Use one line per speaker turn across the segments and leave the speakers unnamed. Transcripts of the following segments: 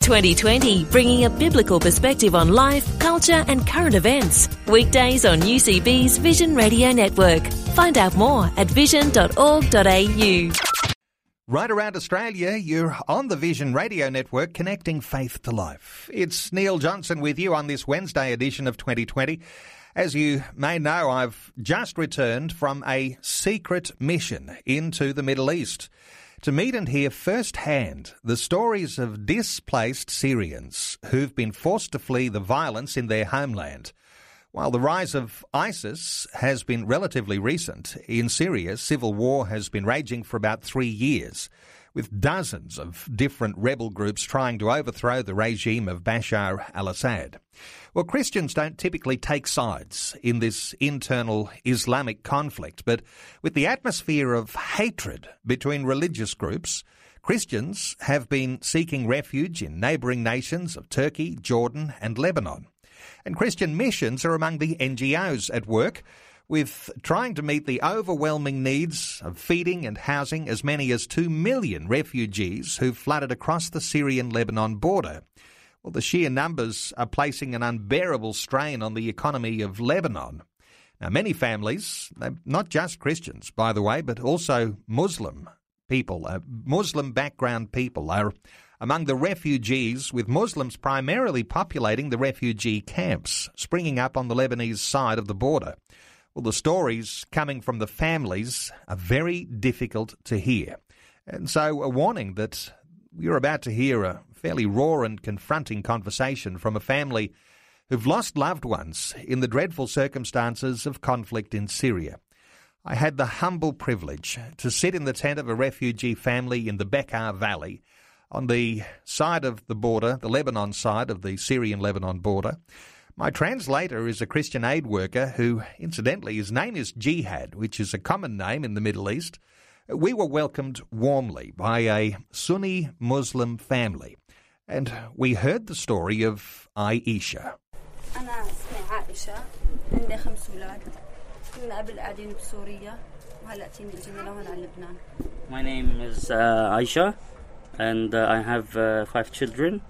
2020, bringing a biblical perspective on life, culture, and current events. Weekdays on UCB's Vision Radio Network. Find out more at vision.org.au.
Right around Australia, you're on the Vision Radio Network connecting faith to life. It's Neil Johnson with you on this Wednesday edition of 2020. As you may know, I've just returned from a secret mission into the Middle East to meet and hear firsthand the stories of displaced Syrians who've been forced to flee the violence in their homeland. While the rise of ISIS has been relatively recent, in Syria, civil war has been raging for about three years, with dozens of different rebel groups trying to overthrow the regime of Bashar al Assad. Well, Christians don't typically take sides in this internal Islamic conflict, but with the atmosphere of hatred between religious groups, Christians have been seeking refuge in neighbouring nations of Turkey, Jordan, and Lebanon. And Christian missions are among the NGOs at work with trying to meet the overwhelming needs of feeding and housing as many as 2 million refugees who've flooded across the Syrian Lebanon border. Well, the sheer numbers are placing an unbearable strain on the economy of Lebanon. Now, many families, not just Christians, by the way, but also Muslim people, uh, Muslim background people, are among the refugees, with Muslims primarily populating the refugee camps springing up on the Lebanese side of the border. Well, the stories coming from the families are very difficult to hear. And so, a warning that you're about to hear a fairly raw and confronting conversation from a family who've lost loved ones in the dreadful circumstances of conflict in Syria. I had the humble privilege to sit in the tent of a refugee family in the Bekaa Valley on the side of the border, the Lebanon side of the Syrian Lebanon border. My translator is a Christian aid worker who, incidentally, his name is Jihad, which is a common name in the Middle East. We were welcomed warmly by a Sunni Muslim family, and we heard the story of Aisha.
My name is uh, Aisha and uh, I have uh, five children.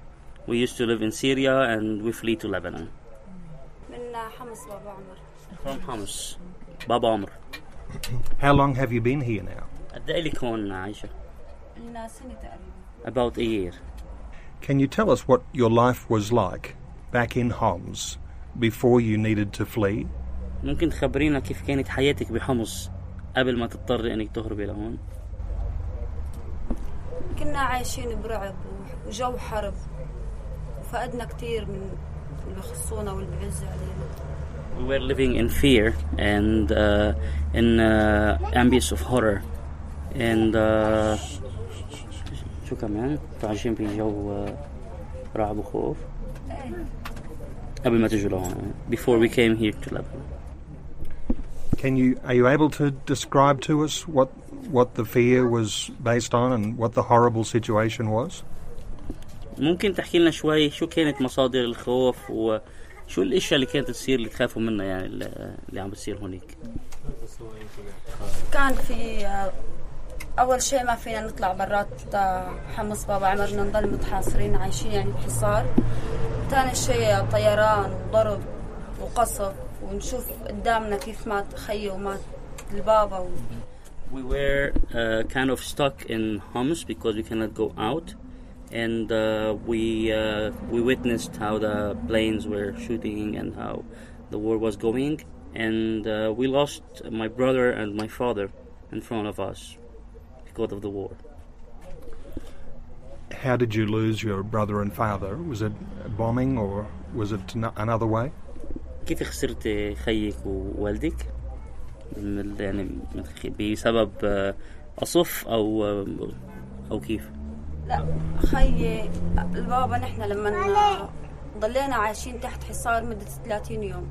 We used to live in Syria and we flee to Lebanon. From Homs, Baba Amr.
How long have you been here now?
About a year.
Can you tell us what your life was like back in Homs before you needed to flee?
ممكن تخبرينا كيف كانت حياتك بحمص قبل ما تضطري انك تهربي لهون؟
كنا عايشين برعب وجو حرب وفقدنا كثير من اللي بخصونا واللي بعز علينا
We were living in fear and uh, in uh, ambience of horror and uh, شو كمان عايشين بجو رعب وخوف قبل ما تجوا لهون before we came here to Lebanon.
Can you are you able to describe to us what what the fear was based on and what the horrible situation was?
ممكن تحكي لنا شوي شو كانت مصادر الخوف وشو الأشياء اللي كانت تصير اللي تخافوا منها يعني اللي عم بتصير هونيك؟
كان في أول شيء ما فينا نطلع برات حمص بابا عمرنا نضل متحاصرين عايشين يعني بحصار ثاني شيء طيران وضرب وقصف ونشوف قدامنا كيف مات خيي ومات البابا و...
We were uh, kind of stuck in Homs because we cannot go out, and uh, we uh, we witnessed how the planes were shooting and how the war was going, and uh, we lost my brother and my father in front of us because of the war.
How did you lose your brother and father? Was it bombing or was it another way?
كيف خسرت خيك ووالدك؟ يعني بسبب قصف او او كيف؟
لا خيي البابا نحن لما ضلينا عايشين تحت حصار مدة 30 يوم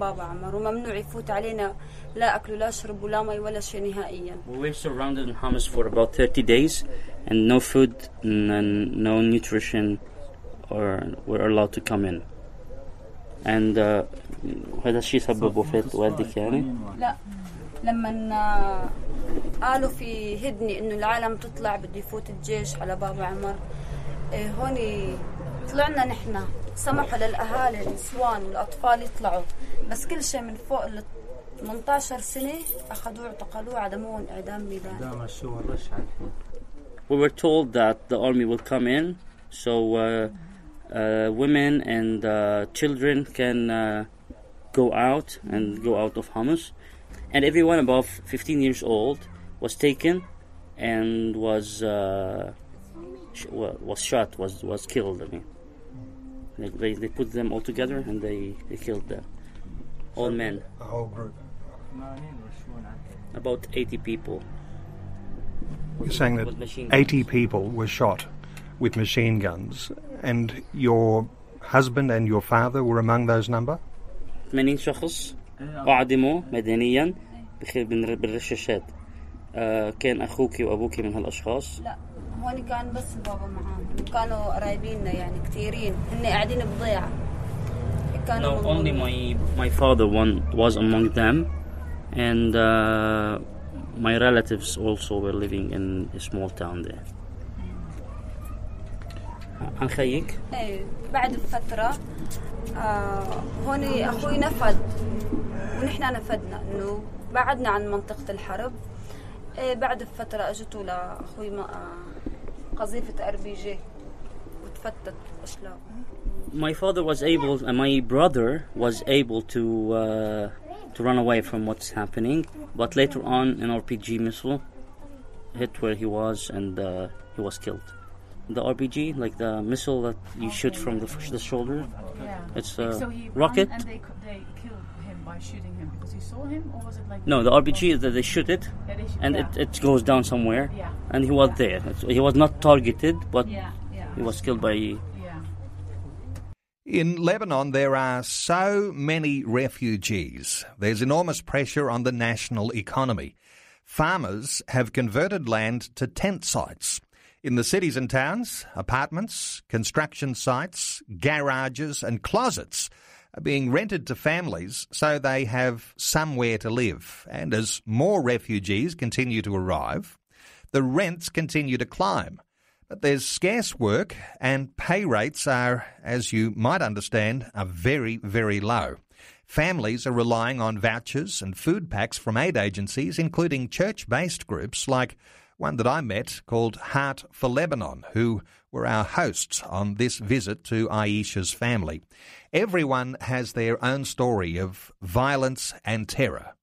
بابا عمر وممنوع يفوت علينا لا أكل ولا شرب ولا مي ولا شيء نهائيا
We were surrounded in Hamas for about 30 days, and no food, and no nutrition, or were allowed to come in. And uh, هذا الشيء سبب وفاة والدك يعني؟
لا لما قالوا في هدني إنه العالم تطلع بده يفوت الجيش على بابا عمر إيه هون طلعنا نحن. سمحوا للأهالي النسوان والاطفال يطلعوا. بس كل شيء من فوق ال 18 سنة أخذوه اعتقلوه عدموهم اعدام ميداني
We were told that the army will come in, so uh, uh, women and uh, children can uh, go out and go out of Hamas. And everyone above 15 years old was taken and was uh, sh- wa- was shot, was was killed. I mean, they, they, they put them all together and they, they killed them, all men,
The whole group.
about 80 people.
You're saying that
With machine
80
guns.
people were shot with machine guns, and your husband and your father were among those number?
80 شخص أعدموا مدنيا بالرشاشات. آه كان أخوك وأبوك من هالأشخاص؟
لا هون كان بس بابا معاهم. كانوا قرايبيننا يعني كثيرين. هن قاعدين بضيعة. كانوا
No, only my, my father one was among them. And uh, my relatives also were living in a small town there. عن خيك
إيه بعد فترة آه هون أخوي نفد ونحن نفدنا انه بعدنا عن منطقة الحرب إيه بعد فترة اجته لاخوي ما- آه قذيفة ار بي جي وتفتت اشلاء
my father was able and my brother was able to uh, to run away from what's happening but later on an RPG missile hit where he was and uh, he was killed the RPG like the missile that you shoot from the, the shoulder
Yeah.
it's a
so he
rocket
and they, co- they killed him by shooting him because you saw him, or was it like
no the RPG is that they shoot it
Yeah, they shoot-
and
yeah.
it, it goes down somewhere
Yeah.
and he was there It's- he was not targeted but
yeah, yeah,
he was killed by.
In Lebanon, there are so many refugees. There's enormous pressure on the national economy. Farmers have converted land to tent sites. In the cities and towns, apartments, construction sites, garages, and closets are being rented to families so they have somewhere to live. And as more refugees continue to arrive, the rents continue to climb. But there's scarce work and pay rates are, as you might understand, are very, very low. Families are relying on vouchers and food packs from aid agencies, including church based groups like one that I met called Heart for Lebanon, who were our hosts on this visit to Aisha's family. Everyone has their own story of violence and terror.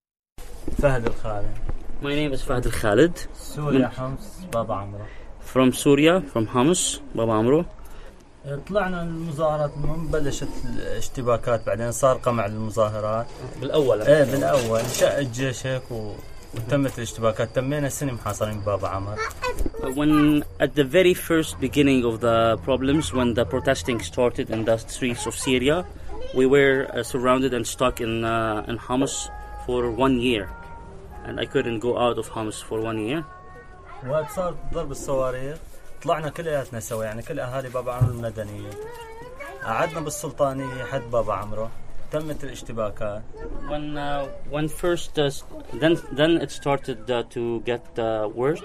فهد الخالد
my name is Fahd Al-Khalid
سوريا حمص بابا عمرو
from Syria from Hamas Baba Amro
طلعنا المظاهرات من بلشت الاشتباكات بعدين صار قمع المظاهرات
بالأول
ايه بالاول شق الجيش هيك و... وتمت الاشتباكات تمينا سنه محاصرين بابا عمر
when at the very first beginning of the problems when the protesting started in the streets of Syria we were uh, surrounded and stuck in uh, in Hamas for one year and I couldn't go out of Hamas for one year
وقت صار ضرب الصواريخ طلعنا كلياتنا سوا يعني كل اهالي بابا عمرو المدنيه قعدنا بالسلطانيه حد بابا عمرو تمت الاشتباكات
when uh, when first uh, then then it started uh, to get uh, worse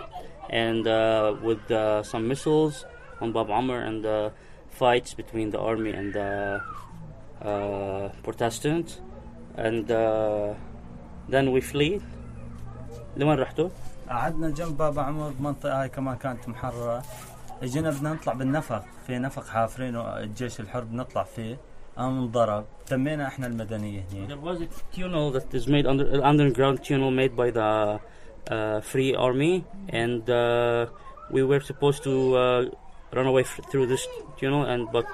and uh, with uh, some missiles on Bab Amr and the fights between the army and the uh, Protestants and uh, then we flee لوين رحتوا؟
قعدنا جنب بابا عمر بمنطقة هاي كمان كانت محررة اجينا بدنا نطلع بالنفق في نفق حافرينه الجيش الحر بنطلع فيه قام انضرب تمينا إحنا المدنية هني
There was a tunnel that is made under an underground tunnel made by the uh, Free Army, and uh, we were supposed to uh, run away through this tunnel, and but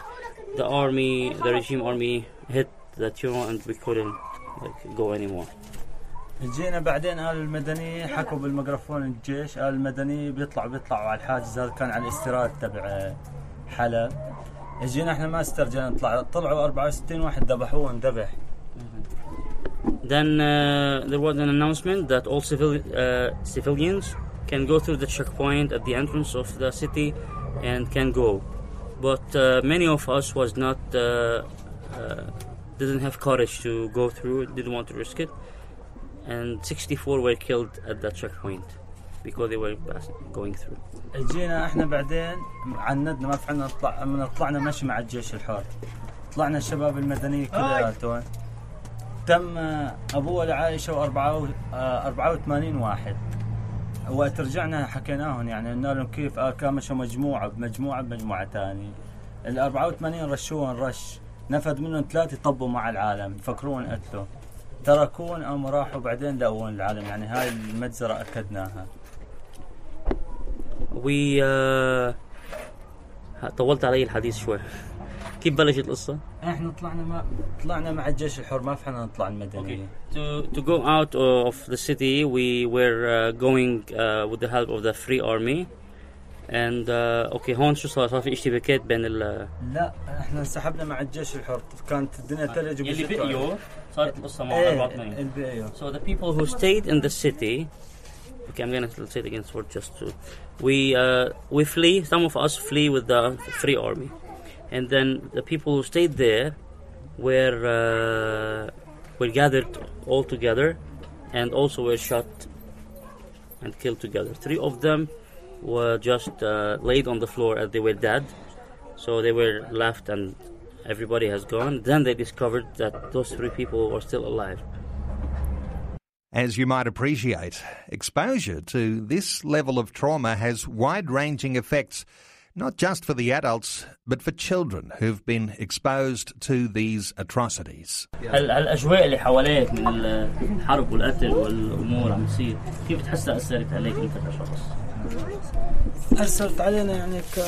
the army, the regime army, hit the tunnel, and we couldn't like go anymore.
جينا بعدين قال المدنية حكوا بالميكروفون الجيش قال المدنية بيطلعوا بيطلعوا على الحاجز هذا كان على الاستيراد تبع حلب اجينا احنا ما استرجينا نطلع طلعوا 64 واحد ذبحوه وانذبح
Then uh, there was an announcement that all civil, uh, civilians can go through the checkpoint at the entrance of the city and can go. But uh, many of us was not uh, uh, didn't have courage to go through, didn't want to risk it, and 64 were killed at that checkpoint Because they were pass- going through.
جينا إحنا بعدين عندنا ما فعلنا نطلع من طلعنا مشي مع الجيش الحر. طلعنا الشباب المدنية كلياتهم تم آه، أبوه لعائشة وأربعة 84 واحد. وقت رجعنا حكيناهم يعني قلنا لهم كيف آه كان مشوا مجموعة بمجموعة بمجموعة ثانية ال 84 رشوهم رش. نفد منهم ثلاثة طبوا مع العالم فكرون قتلوا تركون آه، راحوا بعدين لقوهم العالم يعني هاي المجزرة أكدناها.
We uh, طولت علي الحديث شوي كيف بلشت القصة؟
إحنا طلعنا ما طلعنا مع الجيش الحر ما فينا نطلع المدنية
To, to go out of the city, we were uh, going uh, with the help of the Free Army. And uh, okay هون شو صار؟ صار في اشتباكات بين ال
لا إحنا انسحبنا مع الجيش الحر كانت الدنيا ثلج وبشتوا.
بقيوا صارت القصة مع
إيه
84
اللي بقيوا
So the people who stayed in the city, okay, I'm gonna say it again for just to, we uh, we flee. Some of us flee with the Free Army, and then the people who stayed there were uh, were gathered all together, and also were shot and killed together. Three of them were just uh, laid on the floor as they were dead, so they were left and everybody has gone. Then they discovered that those three people were still alive.
As you might appreciate, exposure to this level of trauma has wide ranging effects, not just for the adults, but for children who've been exposed to these atrocities.
هال- هالاجواء اللي حواليك من الحرب والقتل والامور عم تصير كيف بتحسها اثرت عليك انت كشخص؟
اثرت علينا يعني ك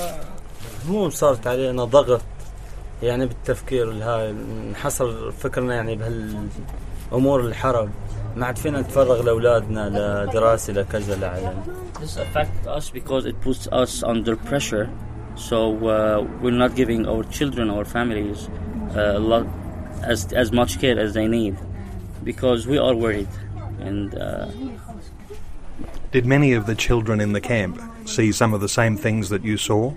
هموم صارت علينا ضغط يعني بالتفكير الهاي انحصر فكرنا يعني بهالامور الحرب ما عاد فينا نتفرغ لاولادنا لدراسه لكذا لعلم
This affects us because it puts us under pressure. So uh, we're not giving our children, our families, uh, a lot as as much care as they need, because we are worried. And uh,
Did many of the children in the camp see some of the same things that you saw?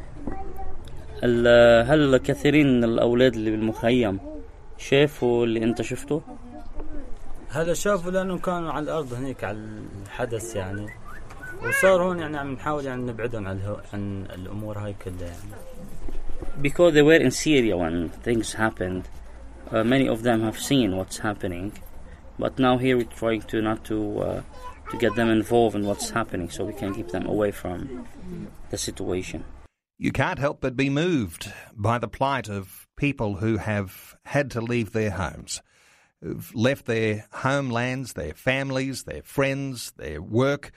هل كثيرين من الاولاد اللي بالمخيم شافوا اللي انت شفته؟
هذا شافوا لانهم كانوا على الارض هنيك على الحدث يعني وصار هون يعني عم نحاول يعني نبعدهم عن الهو- عن الامور هاي كلها يعني
because they were in Syria when things happened, uh, many of them have seen what's happening, but now here we're trying to not to uh, to get them involved in what's happening, so we can keep them away from the situation.
You can't help but be moved by the plight of people who have had to leave their homes, who've left their homelands, their families, their friends, their work,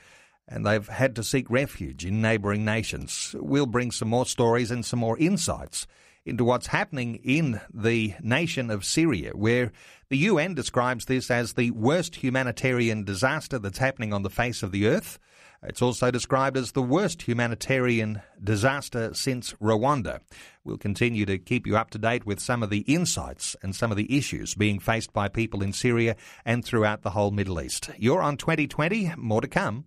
and they've had to seek refuge in neighbouring nations. We'll bring some more stories and some more insights into what's happening in the nation of Syria, where the UN describes this as the worst humanitarian disaster that's happening on the face of the earth. It's also described as the worst humanitarian disaster since Rwanda. We'll continue to keep you up to date with some of the insights and some of the issues being faced by people in Syria and throughout the whole Middle East. You're on 2020, more to come.